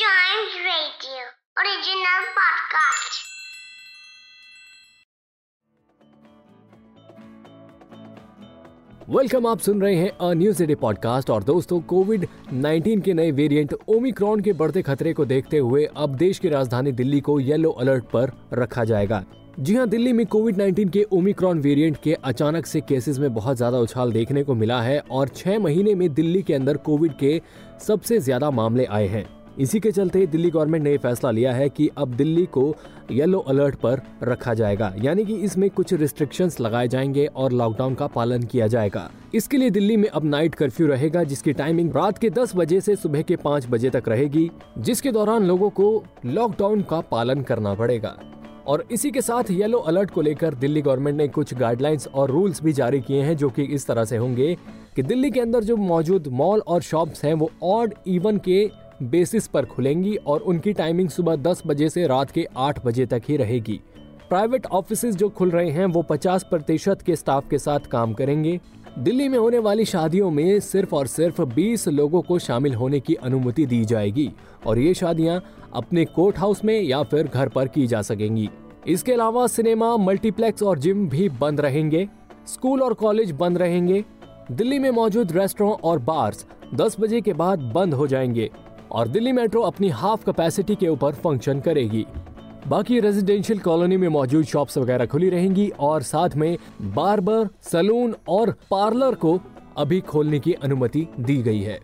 Radio. Welcome आप सुन रहे हैं अ न्यूज़ डे पॉडकास्ट और दोस्तों कोविड 19 के नए वेरिएंट ओमिक्रॉन के बढ़ते खतरे को देखते हुए अब देश की राजधानी दिल्ली को येलो अलर्ट पर रखा जाएगा जी हाँ, दिल्ली में कोविड 19 के ओमिक्रॉन वेरिएंट के अचानक से केसेस में बहुत ज़्यादा उछाल देखने को मिला है और छह महीने में दिल्ली के अंदर कोविड के सबसे ज़्यादा मामले आए हैं इसी के चलते दिल्ली गवर्नमेंट ने फैसला लिया है कि अब दिल्ली को येलो अलर्ट पर रखा जाएगा, यानी कि इसमें कुछ रिस्ट्रिक्शंस लगाए जाएँगे और लॉकडाउन का पालन किया जाएगा। इसके लिए दिल्ली में अब नाइट कर्फ्यू रहेगा, जिसकी टाइमिंग रात के 10 बजे से सुबह के 5 बजे तक रहेगी, जिसके दौरान लोगों को लॉकडाउन का पालन करना पड़ेगा। और इसी के साथ येलो अलर्ट को लेकर दिल्ली गवर्नमेंट ने कुछ गाइडलाइंस और रूल्स भी जारी किए हैं, जो कि इस तरह से होंगे कि दिल्ली के अंदर जो मौजूद मॉल और शॉप्स हैं, वो ऑड इवन के बेसिस पर खुलेंगी और उनकी टाइमिंग सुबह 10 बजे से रात के 8 बजे तक ही रहेगी। प्राइवेट ऑफ़िस जो खुल रहे हैं, वो 50 प्रतिशत के स्टाफ के साथ काम करेंगे। दिल्ली में होने वाली शादियों में सिर्फ़ और सिर्फ़ 20 लोगों को शामिल होने की अनुमति दी जाएगी और ये शादियाँ अपने कोर्ट हाउस में या फिर घर पर की जा सकेंगी। इसके अलावा सिनेमा, मल्टीप्लेक्स और जिम भी बंद रहेंगे। स्कूल और कॉलेज बंद रहेंगे। दिल्ली में मौजूद रेस्टोरेंट और बार्स 10 बजे के बाद बंद हो जाएँगे। और दिल्ली मेट्रो अपनी हाफ़ कैपेसिटी के ऊपर फ़ंक्शन करेगी। बाकी रेजिडेंशियल कॉलोनी में मौजूद शॉप्स वगैरह खुली रहेंगी और साथ में बार्बर सलून और पार्लर को अभी खोलने की अनुमति दी गई है।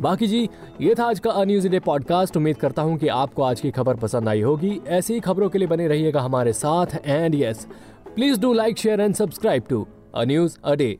बाकी जी, ये था आज का अन्यूज डे पॉडकास्ट उम्मीद करता हूँ कि आपको आज की खबर पसंद आई होगी। ऐसी ही खबरों के लिए बने रहिएगा हमारे साथ। And yes please do like share and subscribe to uh news a day